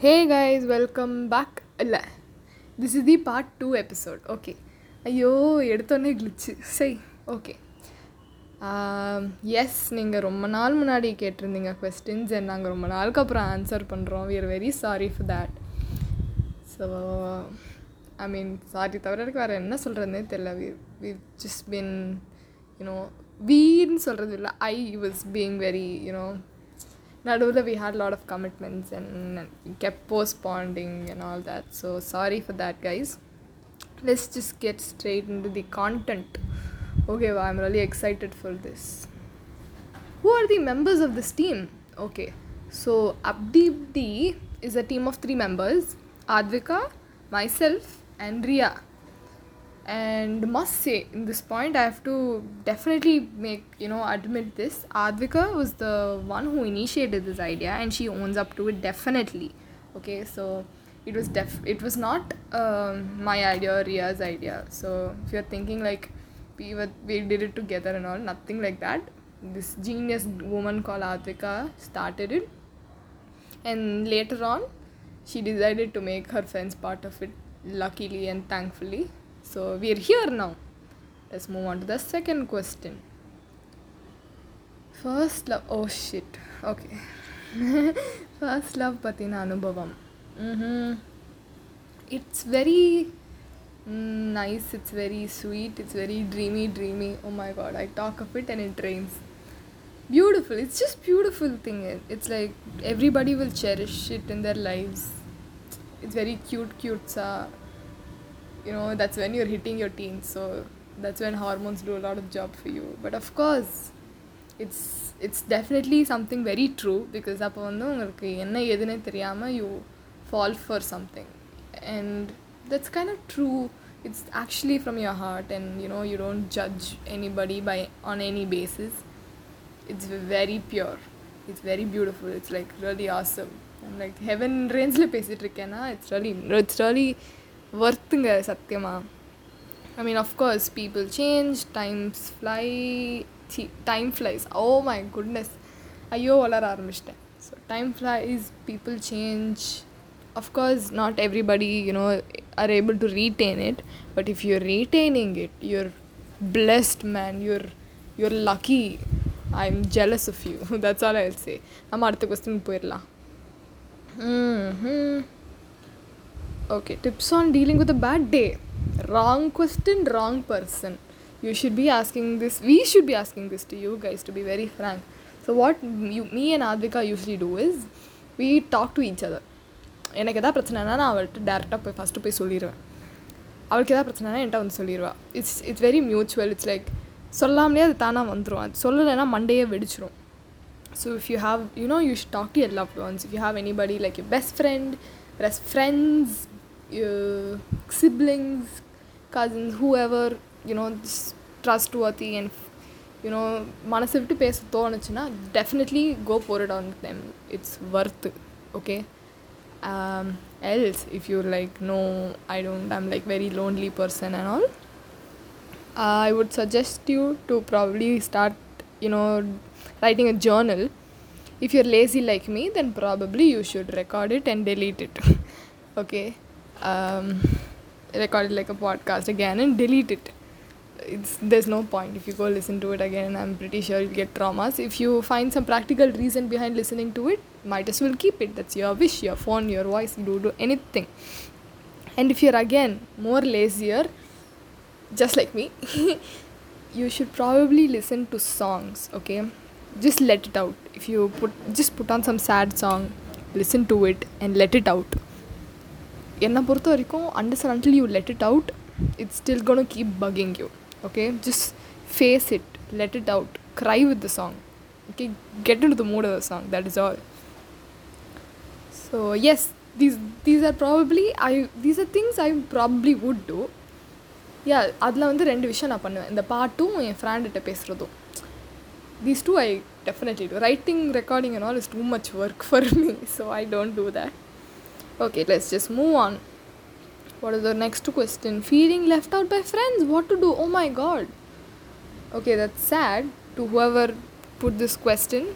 ஹே guys welcome back இல்லை this is the part two episode okay ஐயோ எடுத்தோடனே கிளிச்சு சரி ஓகே எஸ் நீங்கள் ரொம்ப நாள் முன்னாடி கேட்டிருந்தீங்க கொஸ்டின்ஸ் அண்ட் நாங்கள் ரொம்ப நாளுக்கு அப்புறம் ஆன்சர் பண்ணுறோம் we are very sorry for that so I mean sorry தவிர எனக்கு வேறு என்ன சொல்கிறதுனே தெரில we we just been you know வீன்னு சொல்கிறது இல்லை I was being very you know நடுவில் we had a lot of commitments and kept postponing and all that so sorry for that guys let's just get straight into the content okay well, i'm really excited for this who are the members of this team okay so abdi Abdi is a team of three members advika myself and must say in this point i have to definitely make you know admit this. Advika was the one who initiated this idea and she owns up to it definitely. Okay so it was def it was not um, my idea or ria's idea. So if you're thinking like we were we did it together and all nothing like that. This genius woman called advika started it. And later on she decided to make her friends part of it luckily and thankfully so we are here now. Let's move on to the second question. First love oh shit okay first love ಪತಿನ ಅನುಭವಂ it's very nice it's very sweet it's dreamy. Dreamy dreamy oh my God I talk of it and it dreams beautiful it's just beautiful It's like everybody will cherish it in their lives. It's very cute, cute ಕ್ಯೂಟ್ಸಾ you know that's when you're hitting your teens so that's when hormones do a lot of job for you but of course it's it's definitely something very true because அப்போ வந்து உங்களுக்கு என்ன எதுனே தெரியாமல் you fall for something and that's kind of true it's actually from your heart and you know you don't judge anybody by on any basis it's very pure it's very beautiful it's like really awesome I'm like heaven ரேஞ்சில் பேசிகிட்டு இருக்கேன்னா it's really it's really ஒர்த்துங்க சத்தியமாக I mean of course people change times fly C time flies oh my goodness ஐயோ வளர ஆரம்பிச்சிட்டேன் so time flies people change of course not everybody you know are able to retain it but if your retaining it you're blessed man you're you're lucky I am jealous of you that's all I say நம்ம அடுத்த question போயிடலாம் ம் okay tips on dealing with a bad day wrong question, wrong person you should be asking this we should be asking this to you guys, to be very frank. So, what you, me and Advika usually do is we talk to each other. எனக்கு எதாவது பிரச்சனைனா நான் அவள்கிட்ட டேரெக்டாக போய் first போய் சொல்லிடுவேன் அவளுக்கு எதாவது பிரச்சனைனா என்கிட்ட வந்து சொல்லிடுவாள் it's it's very mutual it's like சொல்லாமலே அது தானாக வந்துடும் அது சொல்லலைன்னா மண்டையே வெடிச்சிரும் so if you have you know you should talk to L love ones if you have anybody like you best friend best friends uh, siblings, cousins, whoever, you know, just trustworthy and, you know, மனசு விட்டு பேச தோணுச்சுன்னா definitely go bore it on them it's worth okay else if you like no I don't I'm like very lonely person and all I would suggest you to probably start, you know, writing a journal. If you're lazy like me, then probably you should record it and delete it. okay. Um, record it like a podcast again and delete it. It's there's no point if you go listen to it again. I'm pretty sure you'll get traumas. If you find some practical reason behind listening to it, might as well keep it. That's your wish, your phone, your voice, do do anything. And if you're again more lazier, just like me, you should probably listen to songs, okay? Just let it out. If you put just put on some sad song, listen to it and let it out. என்னை பொறுத்த வரைக்கும் understand until you let it out it's still gonna keep bugging you okay just face it let it out cry with the song okay get into the mood of the song that is all so yes these these are probably I these are things I probably would do ya அதில் வந்து ரெண்டு விஷயம் நான் பண்ணுவேன். இந்த பாட்டும் என் ஃப்ரெண்ட்கிட்ட பேசுகிறதும் these two I definitely do writing recording and all is too much work for me so I don't do that okay let's just move on what is the next question feeling left out bye friends what to two O my God okay that chat to whoever put this question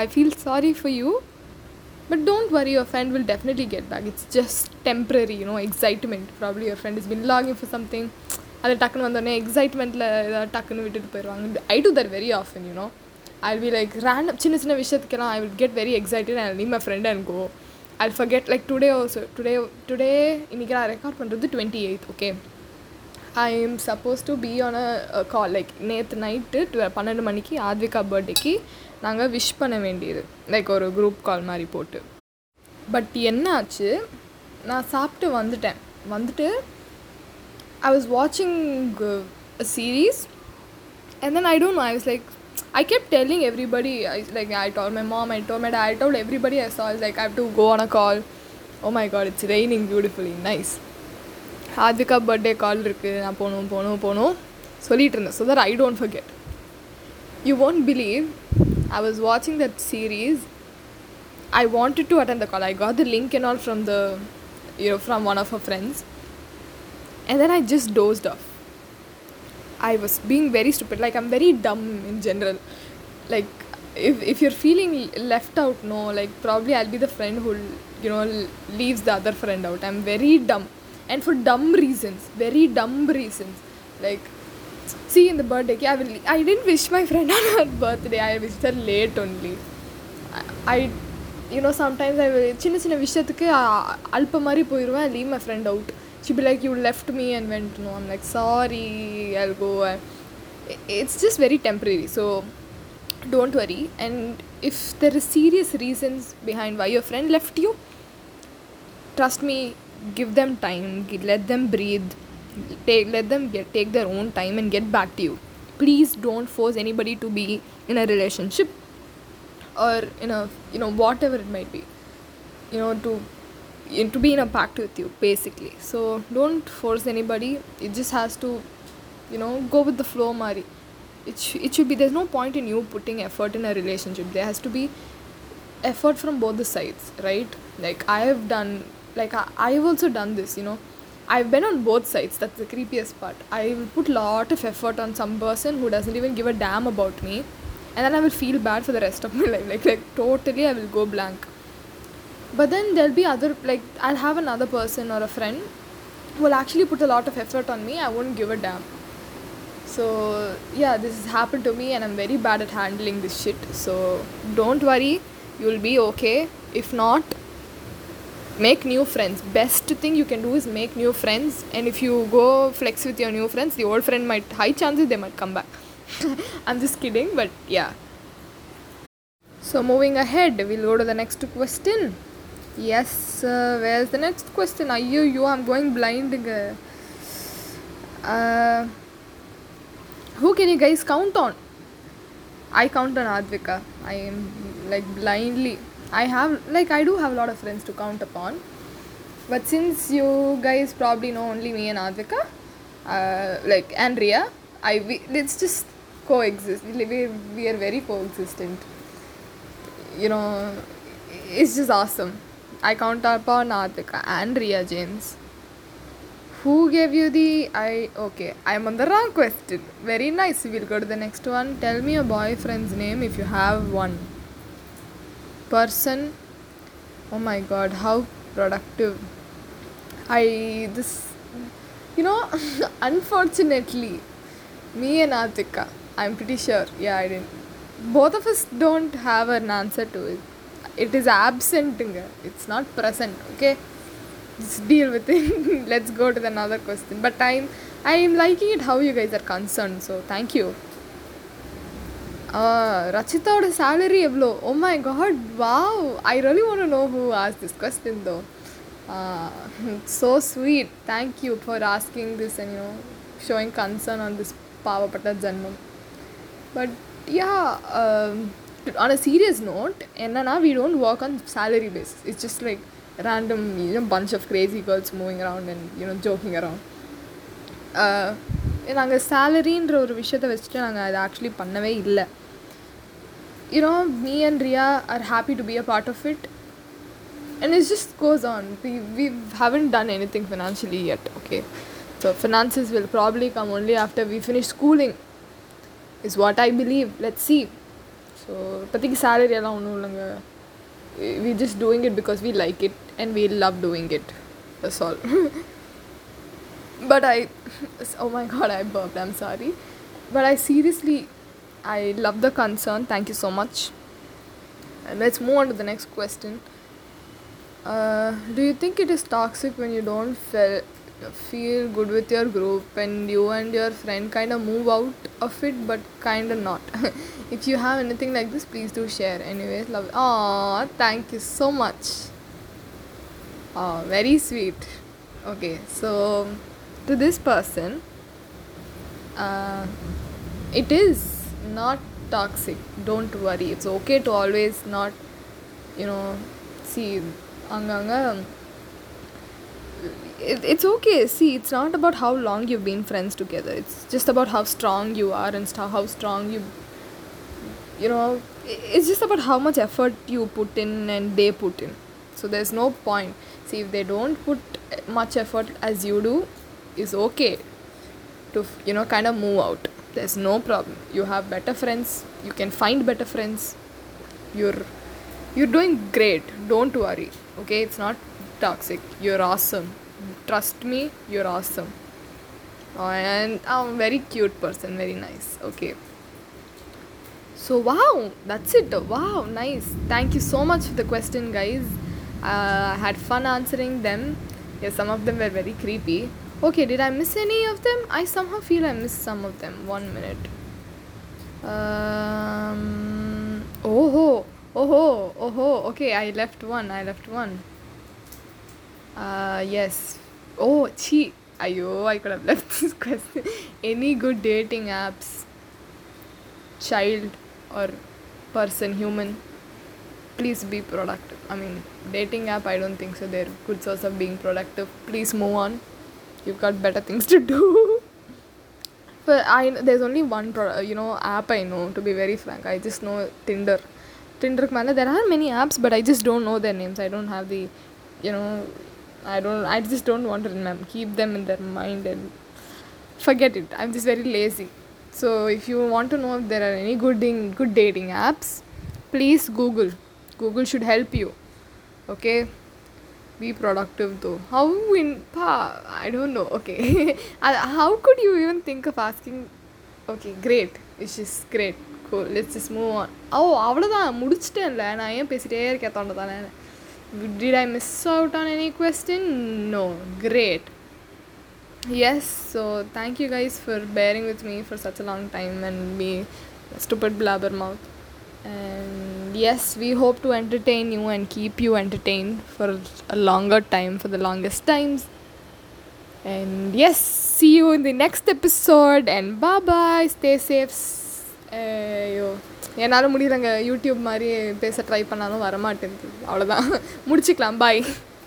I feel sorry for you but don't worry your friend will definitely get back it's just temporary you know excitement probably your friend has been longing for something அது டக்குன்னு வந்தோடனே எக்ஸைட்மெண்ட்டில் ஏதாவது டக்குன்னு விட்டுட்டு போயிடுவாங்க ஐ do that very often you know I'll be like random சின்ன சின்ன விஷயத்துக்கெல்லாம் I will get very excited and I'll leave my friend and I forget like today also today today இன்றைக்கி நான் ரெக்கார்ட் பண்ணுறது twenty eighth okay I am supposed to be on a call like நேற்று night பன்னெண்டு மணிக்கு ஆத்விகா பர்த்டேக்கு நாங்கள் wish பண்ண வேண்டியது லைக் ஒரு குரூப் கால் மாதிரி போட்டு. பட் என்ன ஆச்சு நான் சாப்பிட்டு வந்துட்டேன். வந்துட்டு ஐ வாஸ் வாட்சிங் series and then I don't know I was like I kept telling everybody, I, like, I told my mom, I told my dad, I told everybody I saw, I was like, I have to go on a call. Oh my god, it's raining beautifully, nice. Aadvika birthday call இருக்குது நான் போகணும் போகணும் போகணும் சொல்லிட்டு இருந்தேன் so that I don't forget you won't believe I was வாட்சிங் that series I wanted to attend the call. I got the link and all from the, you know, from one of her friends. And then I just dozed off. I was being very stupid. Like, I'm very dumb in general. Like, if, if you're feeling left out, no, like, probably I'll be the friend who, you know, leaves the other friend out. I'm very dumb. And for dumb reasons. Very dumb reasons. Like, see, in the birthday, I, will, I didn't wish my friend on her birthday. I wished her late only. I you know sometimes I will சின்ன சின்ன விஷயத்துக்கு அல்ப மாதிரி போயிடுவேன் leave my friend out she'd be like, You left me and went, No, I'm like, Sorry, I'll go. It's just very temporary. So don't worry. And if there are serious reasons behind why your friend left you, trust me, give them time, let them breathe, take, let them get, take their own time and get back to you. Please don't force anybody to be in a relationship or in a, you know, whatever it might be, you know, to to be in a pact with you basically. So don't force anybody. It just has to you know go with the flow mari. It, sh- it should be there's no point in you putting effort in a relationship. There has to be effort from both the sides right? Like i have done like I, i've also done this you know. I've been on both sides. That's the creepiest part. I will put lot of effort on some person who doesn't even give a damn about me and then i will feel bad for the rest of my life. Like like totally i will go blank but then there'll be other like i'll have another person or a friend who will actually put a lot of effort on me. I won't give a damn. So yeah this has happened to me and i'm very bad at handling this shit. So don't worry. You'll be okay. If not make new friends. Best thing you can do is make new friends. And if you go flex with your new friends the old friend might high chances they might come back. I'm just kidding but yeah. So moving ahead we'll go to the next question yes uh, where's the next question are you you i'm going blind uh, who can you guys count on I count on Advika. I am like blindly. I have like I do have a lot of friends to count upon, but since you guys probably know only me and Advika, uh, like and Ria, I we, let's just coexist. We we are very coexistent. You know, it's just awesome. I count upon Advika and Ria James. Who gave you the I okay, I'm on the wrong question. Very nice. We'll go to the next one. Tell me your boyfriend's name if you have one. Person. Oh my god, how productive. I this you know unfortunately me and Atika, I'm pretty sure. Yeah, I didn't. Both of us don't have an answer to it. It is absent. inga. It's not present. Okay just deal with it. Let's go to the another question. But I'm I'm liking it how you guys are concerned. So thank you. Uh, ரச்சிதாவோட salary எவ்வளோ oh my God wow I really want no who ஆஸ் this question though so sweet thank you for asking this and you know showing concern on this பாவப்பட்ட ஜன்மம் but yeah on a serious note என்னன்னா we don't work on salary basis it's just like random you know bunch of crazy girls moving around and you know joking around uh, நாங்கள் சேலரின்ற ஒரு விஷயத்தை வச்சுட்டு நாங்கள் அதை ஆக்சுவலி பண்ணவே இல்லை you know me and Riya are happy to be a part of it and it just goes on we, we haven't done anything financially yet okay so finances will probably come only after we finish schooling is what i believe let's see so இப்போதைக்கு salary எல்லாம் ஒன்றும் இல்லைங்க we're just doing it because we like it and we love doing it that's all but I oh my god I burped I'm sorry but I seriously I love the concern thank you so much and let's move on to the next question uh, do you think it is toxic when you don't fe- feel good with your group and you and your friend kind of move out of it but kind of not if you have anything like this please do share anyways love oh thank you so much oh very sweet okay so to this person uh, it is not toxic don't worry it's okay to always not you know see அங்கங்க it, it's okay. See it's not about how long you've been friends together. It's just about how strong you are and st- how strong you you know it's just about how much effort you put in and they put in. So there's no point. See if they don't put much effort as you do is okay to you know kind of move out. There's no problem. You have better friends. You can find better friends. You're you're doing great. Don't worry. Okay? It's not toxic. You're awesome trust me you're awesome. Oh, and i'm a very cute person very nice okay. So wow that's it. Wow nice. Thank you so much for the question guys. Uh, i had fun answering them. Yeah some of them were very creepy. Okay did i miss any of them? I somehow feel i missed some of them. One minute. Um oh oh oh okay i left one i left one uh yes. Oh chi ayo i could have left this question any good dating apps? Child or person human? Please be productive. I mean dating app i don't think so. They're good source of being productive. Please move on. You've got better things to do. But i there's only one pro- you know app i know to be very frank. I just know tinder. Tinder there are many apps but i just don't know their names. I don't have the you know i don't i just don't want to remember keep them in their mind and forget it i'm just very lazy so if you want to know if there are any good ding- good dating apps please google google should help you okay be productive though how in pa i don't know okay Uh, how could you even think of asking okay great which is great cool let's just move on ஓ அவ்வளோதான் முடிச்சிட்டேன்ல நான் ஏன் பேசிட்டே இருக்கேன் தொண்டை தானே did i miss out on any question? No. Great. Yes so thank you guys for bearing with me for such a long time and me stupid blabbermouth and yes we hope to entertain you and keep you entertained for a longer time for the longest times. And yes see you in the next episode and bye bye stay safe. ஐயோ eh, என்னால் முடியலங்க. YouTube மாதிரி பேச try பண்ணாலும் வரமாட்டேங்குது. அவ்வளோதான் முடிச்சுக்கலாம். பாய்